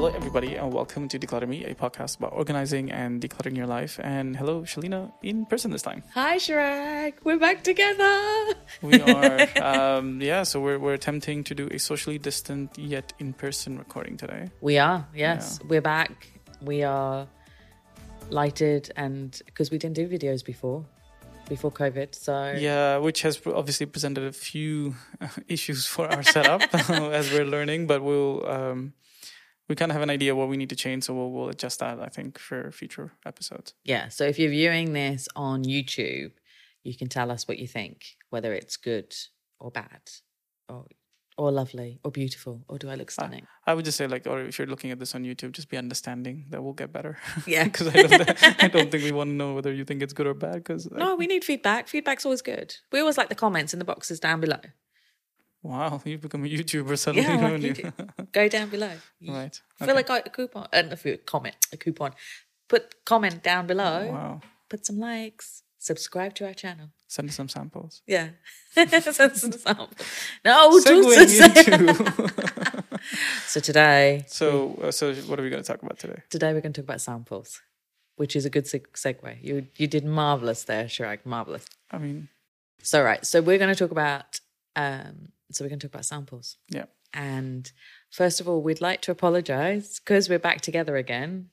Hello, everybody, and welcome to Decluttr Me, a podcast about organizing and decluttering your life. And hello, Shelina, in person this time. Hi, Chirag. We're back together. We are, um, yeah, so we're, we're attempting to do a socially distant yet in person recording today. We are, yes. We're back. We are lighted, and because we didn't do videos before, before COVID. So, Yeah, which has obviously presented a few uh, issues for our setup as we're learning, but we'll, um, we kind of have an idea what we need to change, so we'll, we'll adjust that, I think, for future episodes. yeah. So, if you're viewing this on YouTube, you can tell us what you think, whether it's good or bad, or or lovely, or beautiful, or do I look stunning? I would just say, like, or if you're looking at this on YouTube, just be understanding that we'll get better. Yeah. because I I don't think we want to know whether you think it's good or bad. Because No, we need feedback. Feedback's always good. We always like the comments in the boxes down below. Wow, you've become a YouTuber suddenly. Yeah, like you. Go down below. Right. Fill a, co- a coupon, uh, not a comment, a coupon. Put comment down below. Wow. Put some likes. Subscribe to our channel. Send us some samples. Yeah. Send some samples. No, into. So today, so, uh, so what are we going to talk about today? today we're going to talk about samples, which is a good seg- segue. You you did marvelous there, Chirag. Marvelous. I mean, So right, so we're going to talk about um, so we're going to talk about samples. yeah. And first of all, we'd like to apologize because we're back together again.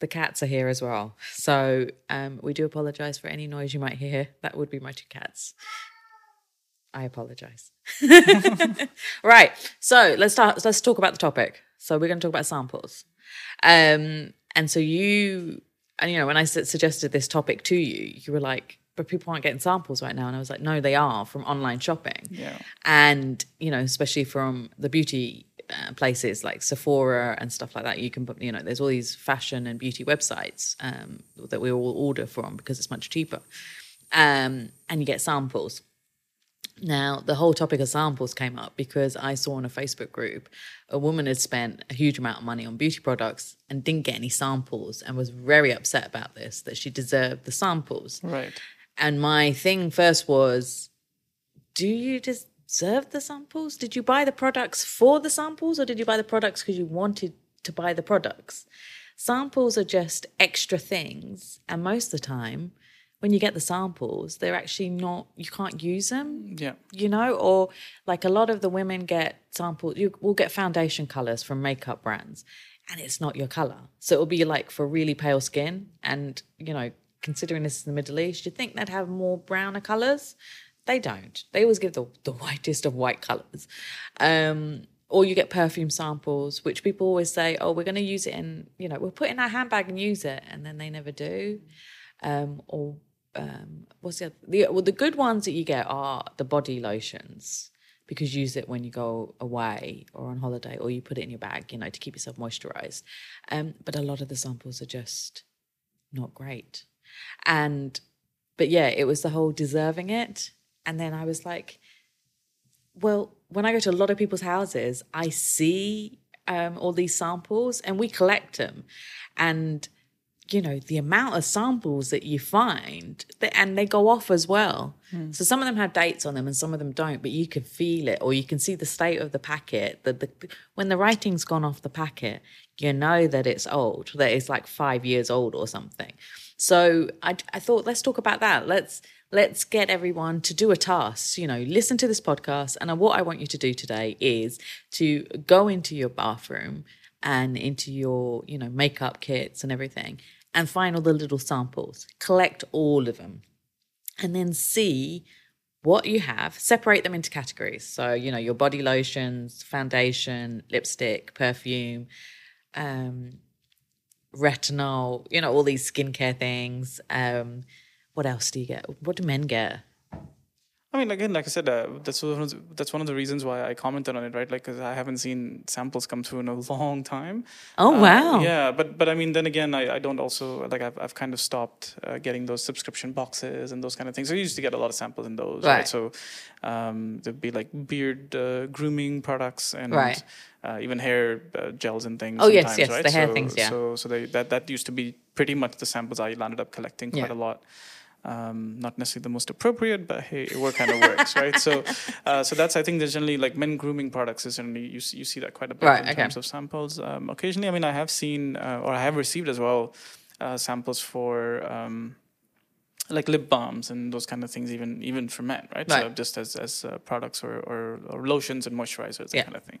The cats are here as well. So um, we do apologize for any noise you might hear. That would be my two cats. I apologize. right. So let's start let's talk about the topic. So we're going to talk about samples. Um, and so you and you know, when I suggested this topic to you, you were like, but people aren't getting samples right now. And I was like, no, they are from online shopping Yeah. and you know especially from the beauty uh, places like sephora and stuff like that you can put you know there's all these fashion and beauty websites um, that we all order from because it's much cheaper um, and you get samples now the whole topic of samples came up because i saw in a facebook group a woman had spent a huge amount of money on beauty products and didn't get any samples and was very upset about this that she deserved the samples Right. And my thing first was, do you deserve the samples? Did you buy the products for the samples or did you buy the products because you wanted to buy the products? Samples are just extra things. And most of the time, when you get the samples, they're actually not, you can't use them mm, Yeah. you know, or like a lot of the women get samples, you will get foundation colors from makeup brands and it's not your color. So it'll be like for really pale skin. And, you know, considering this is the Middle East, you'd think they'd have more browner colors. They don't. They always give the, the whitest of white colors. Um, or you get perfume samples, which people always say, oh, we're going to use it in, you know, we'll put it in our handbag and use it. And then they never do. Um, or um, what's the other? The, well, the good ones that you get are the body lotions because you use it when you go away or on holiday or you put it in your bag, you know, to keep yourself moisturized. Um, but a lot of the samples are just not great. And, but yeah, it was the whole deserving it. And then I was like, well, when I go to a lot of people's houses, I see um, all these samples and we collect them. And, you know, the amount of samples that you find, th- and they go off as well. So some of them have dates on them and some of them don't, but you can feel it or you can see the state of the packet. The, the, when the writing's gone off the packet, you know that it's old, that it's like five years old or something. So I, I thought, let's talk about that. Let's let's get everyone to do a task. You know, listen to this podcast, and what I want you to do today is to go into your bathroom and into your you know makeup kits and everything, and find all the little samples. Collect all of them, and then see what you have. Separate them into categories. So you know your body lotions, foundation, lipstick, perfume. Um, retinol, you know, all these skincare things. Um, what else do you get? What do men get? I mean, again, like I said, uh, that's one of the, that's one of the reasons why I commented on it, right? Like, because I haven't seen samples come through in a long time. Oh Uh, wow! yeah, but but I mean, then again, I, I don't also like I've I've kind of stopped uh, getting those subscription boxes and those kind of things. I used to get a lot of samples in those, right? Right. So um, there'd be like beard uh, grooming products and Right. uh, even hair uh, gels and things. Oh, yes, sometimes, yes, right? the hair so, things, yeah. So so they, that that used to be pretty much the samples I landed up collecting quite Yeah. a lot. Um, not necessarily the most appropriate, but hey, it work kind of works, right? So, uh, so that's I think there's generally like men grooming products is generally you see, you see that quite a bit Right, in okay. terms of samples. Um, occasionally, I mean, I have seen uh, or I have received as well uh, samples for um, like lip balms and those kind of things, even even for men, right? So just as as uh, products or, or or lotions and moisturizers, that Yeah. kind of thing.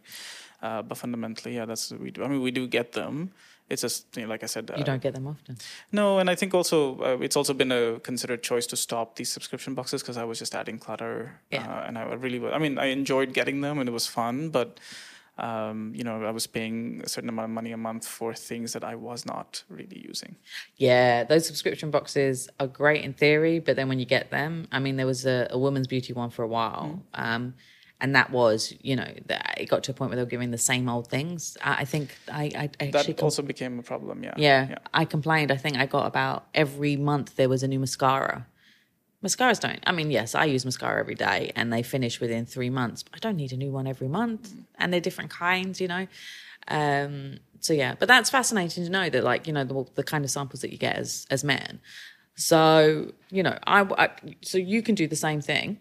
Uh, but fundamentally, yeah, that's what we do. I mean, we do get them. It's just you know, like I said, You uh, don't get them often. no, and I think also uh, it's also been a considered choice to stop these subscription boxes because I was just adding clutter, Yeah. uh, and I really, I mean, I enjoyed getting them and it was fun, but um, you know, I was paying a certain amount of money a month for things that I was not really using. Yeah, those subscription boxes are great in theory, but then when you get them, I mean, there was a, a woman's beauty one for a while, um, and that was, you know, it got to a point where they were giving the same old things. I, I think I, I That actually, com- also became a problem. Yeah. yeah, I complained. I think I got about every month there was a new mascara. Mascaras don't. I mean, yes, I use mascara every day, and they finish within three months. But I don't need a new one every month, and they're different kinds, you know. Um, so yeah, but that's fascinating to know that, like, you know, the, the kind of samples that you get as as men. So you know, I, I so you can do the same thing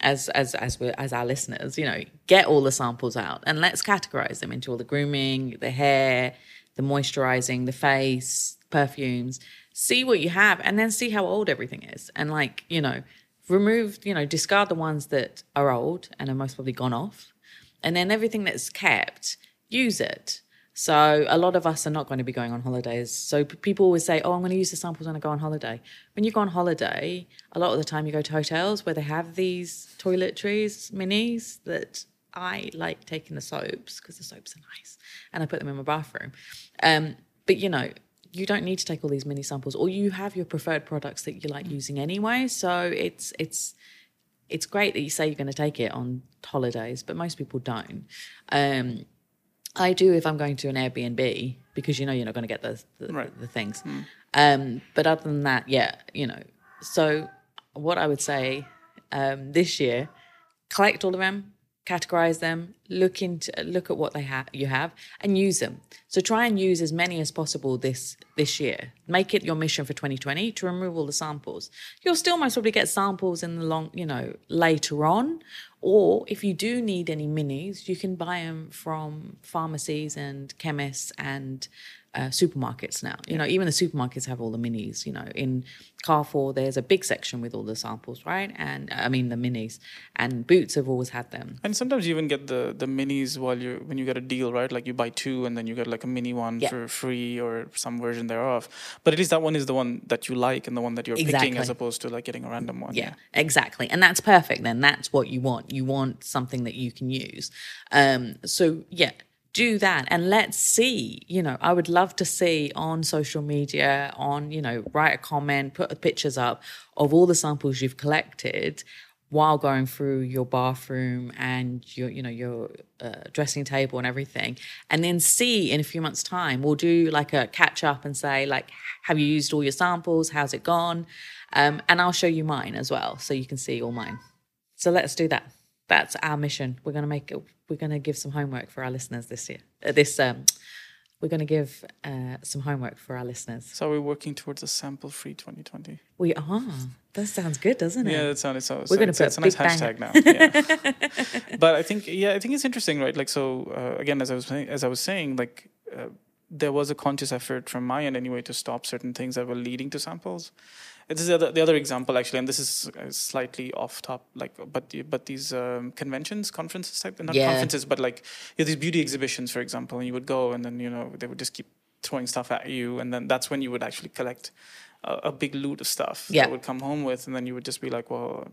as as as we as our listeners. You know, get all the samples out and let's categorize them into all the grooming, the hair, the moisturizing, the face, perfumes. See what you have, and then see how old everything is, and like you know, remove you know discard the ones that are old and are most probably gone off, and then everything that's kept, use it. So a lot of us are not going to be going on holidays. So people always say, "Oh, I'm going to use the samples when I go on holiday." When you go on holiday, a lot of the time you go to hotels where they have these toiletries, minis that I like taking the soaps because the soaps are nice, and I put them in my bathroom. Um, but you know, you don't need to take all these mini samples, or you have your preferred products that you like using anyway. So it's it's it's great that you say you're going to take it on holidays, but most people don't. Um, I do if I'm going to an Airbnb because you know you're not going to get the the, Right. the things. Um, but other than that, yeah, you know. So what I would say um, this year, collect all of them, categorize them, look into look at what they have you have, and use them. So try and use as many as possible this this year. Make it your mission for 2020 to remove all the samples. You'll still most probably get samples in the long, you know, later on. Or if you do need any minis, you can buy them from pharmacies and chemists and uh, supermarkets now. You know, even the supermarkets have all the minis. You know, in Carrefour, there's a big section with all the samples, right? And I mean the minis. And Boots have always had them. And sometimes you even get the the minis while you when you get a deal, right? Like you buy two and then you get like a mini one Yeah. for free or some version thereof. But at least that one is the one that you like and the one that you're picking as opposed to like getting a random one. Yeah, exactly. And that's perfect then. That's what you want. You want something that you can use. Um, so yeah, do that and let's see. You know, I would love to see on social media, on, you know, write a comment, put the pictures up of all the samples you've collected while going through your bathroom and your you know your uh, dressing table and everything and then see in a few months time we'll do like a catch up and say like have you used all your samples? How's it gone? Um, and i'll show you mine as well so you can see all mine. So let's do that. That's our mission. We're going to make it we're going to give some homework for our listeners this year uh, this um we're going to give uh, some homework for our listeners So we're working towards a sample free 2020. we are that sounds good doesn't it Yeah, that sounds. So, We're gonna it's, put it's a nice hashtag now. Yeah. but I think, yeah, I think it's interesting, right? Like, so uh, again, as I was saying, as I was saying, like uh, there was a conscious effort from my end anyway to stop certain things that were leading to samples. This is the other, the other example actually, and this is uh, slightly off top, like, but the- but these um, conventions, conferences type, not Yeah. conferences, but like you know, these beauty exhibitions, for example, and you would go, and then you know they would just keep throwing stuff at you, and then that's when you would actually collect a, big loot of stuff Yeah. that would come home with, and then you would just be like, well,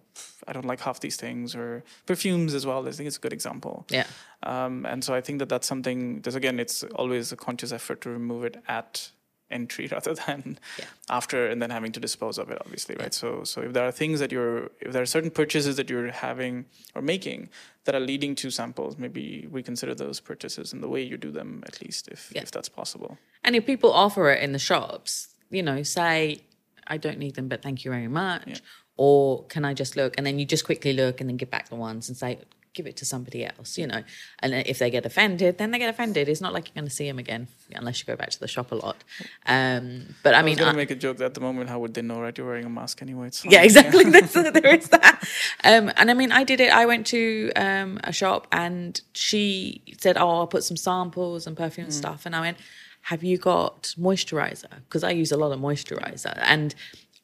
I don't like half these things, or perfumes as well. I think it's a good example. yeah Um, and so I think that that's something. There's again, it's always a conscious effort to remove it at entry rather than Yeah. after, and then having to dispose of it. Obviously, right? So, so if there are things that you're, if there are certain purchases that you're having or making that are leading to samples, maybe reconsider those purchases and the way you do them, at least, if Yeah. if that's possible. And if people offer it in the shops, you know, say, I don't need them, but thank you very much. Or can I just look? And then you just quickly look and then give back the ones and say, give it to somebody else, you know. And if they get offended, then they get offended. It's not like you're going to see them again unless you go back to the shop a lot. Um, but I, I mean, was gonna make a joke that at the moment, how would they know, right? You're wearing a mask anyway. It's yeah, exactly. There is that. Um, and I mean, I did it. I went to um, a shop and she said, "Oh, I'll put some samples and perfume and stuff." And I went, "Have you got moisturizer? Because I use a lot of moisturizer and."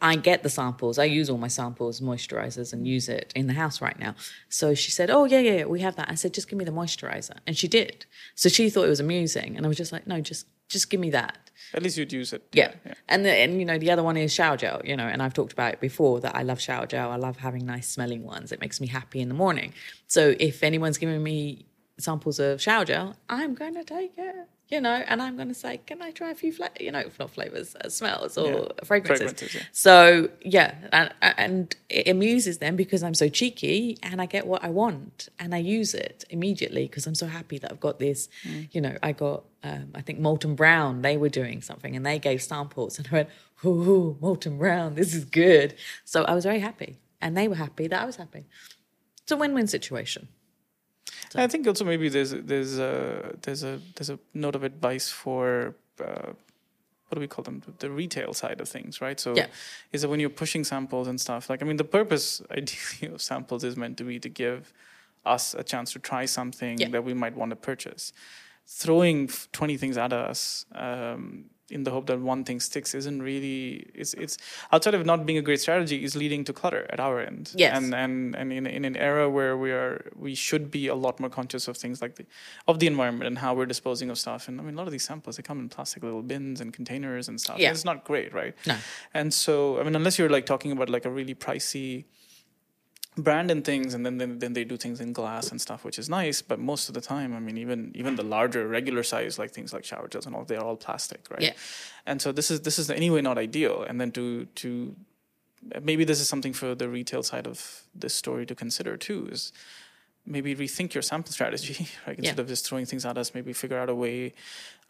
I get the samples. I use all my samples, moisturizers, and use it in the house right now. So she said, "Oh yeah, yeah, yeah, we have that." I said, "Just give me the moisturizer," and she did. So she thought it was amusing, and I was just like, "No, just just give me that." At least you'd use it. Yeah. And the, and you know the other one is shower gel, you know, and I've talked about it before that I love shower gel. I love having nice smelling ones. It makes me happy in the morning. So if anyone's giving me samples of shower gel, I'm going to take it, you know, and I'm going to say, can I try a few fla- you know, not flavors, uh, smells or Yeah. fragrances. Fragrances, yeah. So yeah, and, and it amuses them because I'm so cheeky and I get what I want and I use it immediately because I'm so happy that I've got this. Mm. You know, I got um, I think Molton Brown. They were doing something and they gave samples and I went, "Ooh, Molton Brown, this is good." So I was very happy and they were happy that I was happy. It's a win-win situation. I think also maybe there's there's a there's a there's a note of advice for uh, what do we call them the retail side of things, right? So Yeah. is that when you're pushing samples and stuff like I mean the purpose ideally of samples is meant to be to give us a chance to try something Yeah. that we might want to purchase. Throwing 20 things at us um, in the hope that one thing sticks isn't really it's it's outside of not being a great strategy is leading to clutter at our end Yes. and and and in, in an era where we are we should be a lot more conscious of things like the of the environment and how we're disposing of stuff and i mean a lot of these samples they come in plastic little bins and containers and stuff Yeah. it's not great right No. and so i mean unless you're like talking about like a really pricey brand and things and then, then then they do things in glass and stuff which is nice but most of the time i mean even even the larger regular size like things like shower gels and all they're all plastic right Yeah. and so this is this is anyway not ideal and then to to maybe this is something for the retail side of this story to consider too is maybe rethink your sample strategy right instead Yeah. of just throwing things at us maybe figure out a way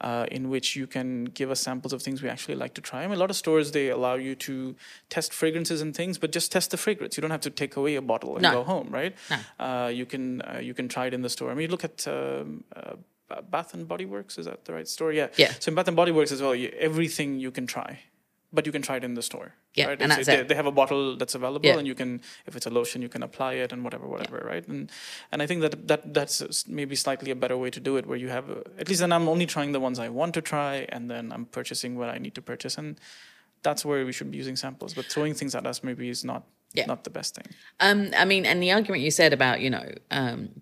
uh, in which you can give us samples of things we actually like to try. I mean, a lot of stores they allow you to test fragrances and things, but just test the fragrance. You don't have to take away a bottle and No. go home, right? No. Uh, you can uh, you can try it in the store. I mean, you look at um, uh, Bath and Body Works. Is that the right store? Yeah. Yeah. So in Bath and Body Works as well, you, everything you can try, but you can try it in the store. Yeah, right? and It's- that's they, it. they have a bottle that's available, Yeah. and you can, if it's a lotion, you can apply it and whatever, whatever, right? And and I think that that that's maybe slightly a better way to do it, where you have a, at least then I'm only trying the ones I want to try, and then I'm purchasing what I need to purchase, and that's where we should be using samples. But throwing things at us maybe is not Yeah. not the best thing. Um, I mean, and the argument you said about you know um,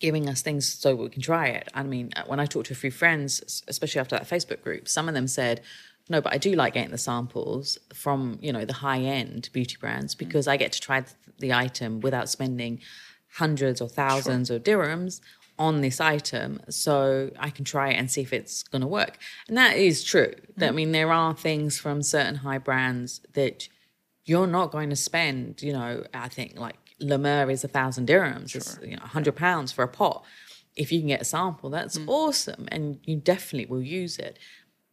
giving us things so we can try it. I mean, uh, when I talked to a few friends, especially after that Facebook group, some of them said, "No, but I do like getting the samples from you know the high end beauty brands mm-hmm. because I get to try the item without spending hundreds or thousands of dirhams." On this item, so I can try it and see if it's going to work, and that is true. I mm-hmm. mean, there are things from certain high brands that you're not going to spend, you know, I think like La Mer is a thousand dirhams, it's you know, a hundred pounds for a pot. If you can get a sample, that's mm. awesome, and you definitely will use it.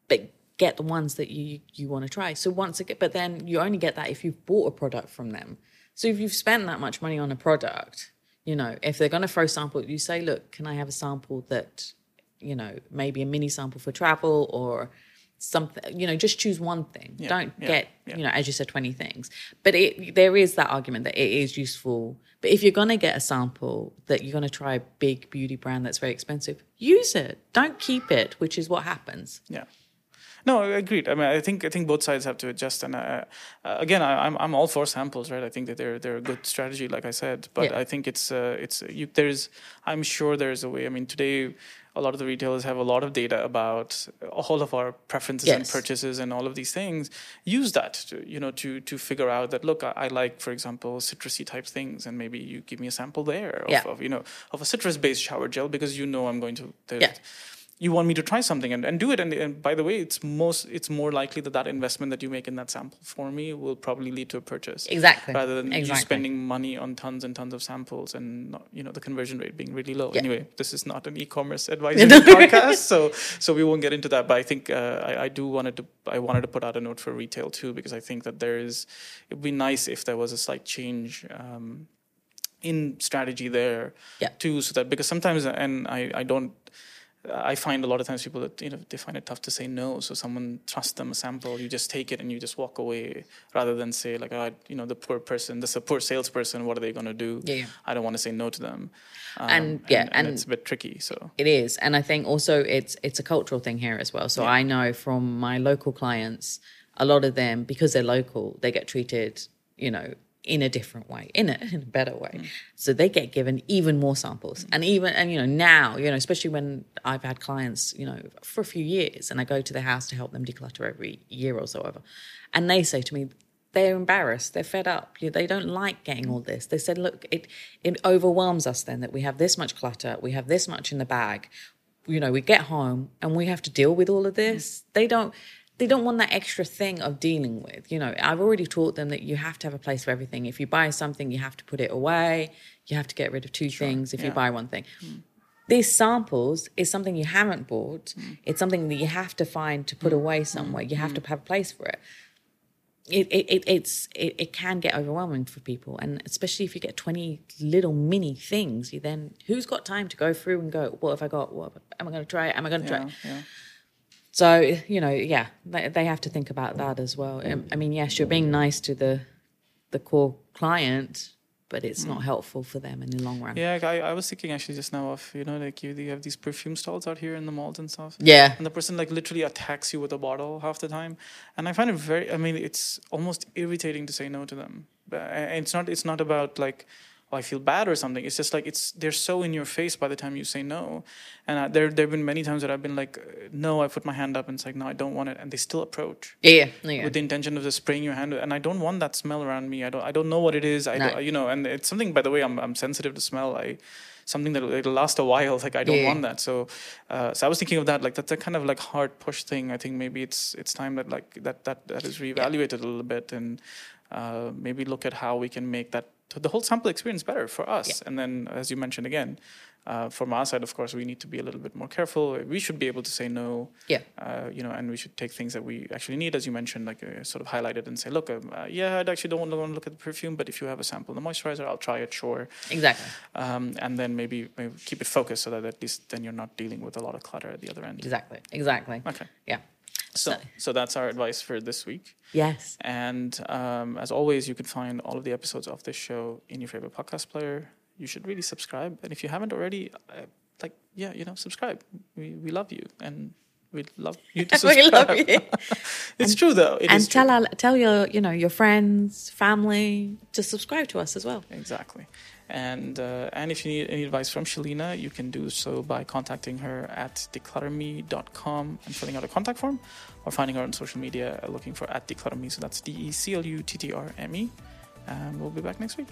But get the ones that you you want to try. So once again, but then you only get that if you've bought a product from them. So if you've spent that much money on a product, you know, if they're going to throw sample, you say, look, can I have a sample that, you know, maybe a mini sample for travel or something, you know, just choose one thing. Don't yeah, get, yeah. you know, as you said, 20 things. But it, there is that argument that it is useful. But if you're going to get a sample that you're going to try a big beauty brand that's very expensive, use it. Don't keep it, which is what happens. Yeah. No, I agreed. I mean, I think I think both sides have to adjust. And uh, uh, again, I, I'm I'm all for samples, right? I think that they're they're a good strategy, like I said. But Yeah. I think it's uh, it's you, there's I'm sure there's a way. I mean, today a lot of the retailers have a lot of data about all of our preferences and purchases and all of these things. Use that, to, you know, to to figure out that look, I, I like, for example, citrusy type things, and maybe you give me a sample there of, Yeah. of you know of a citrus based shower gel because you know I'm going to. Yeah. You want me to try something and, and do it and, and by the way it's most it's more likely that that investment that you make in that sample for me will probably lead to a purchase Exactly. rather than you Exactly. spending money on tons and tons of samples and not, you know the conversion rate being really low Yeah. anyway this is not an e-commerce advisory podcast so so we won't get into that but i think uh, I, I do wanted to i wanted to put out a note for retail too because i think that there is it would be nice if there was a slight change um, in strategy there Yeah. too, so that because sometimes and I I don't. I find a lot of times people that you know they find it tough to say no. So someone trusts them a sample, you just take it and you just walk away, rather than say like, oh, you know, the poor person, this is a poor salesperson. What are they going to do? Yeah, yeah. I don't want to say no to them. Um, And, yeah, and- it's a bit tricky. So It is, and I think also it's it's a cultural thing here as well. So I know from my local clients, a lot of them because they're local, they get treated, you know, in a different way, in a, in a better way. Mm. So they get given even more samples, mm. and even and you know now, you know, especially when I've had clients, you know, for a few years, and I go to their house to help them declutter every year or so over, and they say to me, they're embarrassed. They're fed up. You- know, They don't like getting all mm. this. They said, look, it it overwhelms us then that we have this much clutter, we have this much in the bag. You know, we get home and we have to deal with all of this. They don't they don't want that extra thing of dealing with. You know, I've already taught them that you have to have a place for everything. If you buy something, you have to put it away. You have to get rid of two things if you buy one thing. Hmm. These samples is something you haven't bought. Hmm. It's something that you have to find to put hmm. away somewhere. You have to have a place for it it, it, it it's it, it can get overwhelming for people and especially if you get 20 little mini things you then who's got time to go through and go what have i got what am i going to try it am i going to try yeah, it yeah. So you know yeah they, they have to think about that as well. Um, i mean yes you're being nice to the the core client but it's not helpful for them in the long run. Yeah, I, I was thinking actually just now of you know like you, you have these perfume stalls out here in the malls and stuff. yeah. And the person like literally attacks you with a bottle half the time. And i find it very i mean it's almost irritating to say no to them. But it's not it's not about like oh, i feel bad or something. It's just like it's they're so in your face by the time you say no. And I, there there have been many times that i've been like uh, no i put my hand up and it's like no i don't want it. And they still approach yeah yeah with the intention of just spraying your hand. And i don't want that smell around me. I don't i don't know what it is. I No. don't, you know and it's something by the way i'm, I'm sensitive to smell. I something that it'll last a while. Like i don't Yeah. want that. So uh, so i was thinking of that like that's a kind of like hard push thing. I think maybe it's it's time that like that that that is reevaluated a little bit and uh, maybe look at how we can make that the whole sample experience better for us. And then as you mentioned again uh, from our side, of course, we need to be a little bit more careful. We should be able to say no. Yeah. Uh, you know, and we should take things that we actually need, as you mentioned, like uh, sort of highlight it and say, look, um, uh, yeah, I actually don't want to look at the perfume, but if you have a sample of the moisturizer, I'll try it, sure. exactly. Um, and then maybe, maybe keep it focused so that at least then you're not dealing with a lot of clutter at the other end. exactly. Exactly. Okay, yeah so So- so that's our advice for this week. yes And um, as always, you can find all of the episodes of this show in your favorite podcast player. You should really subscribe, and if you haven't already, uh, like yeah, you know, subscribe. We we love you, and we love you to subscribe. we love you It's true though. It and tell true. our, tell your you know your friends family to subscribe to us as well Exactly. And uh, and if you need any advice from Shelina, you can do so by contacting her at decluttrme.com and filling out a contact form, or finding her on social media uh, looking for at decluttrme. So that's D E C L U T T R M E. And we'll be back next week.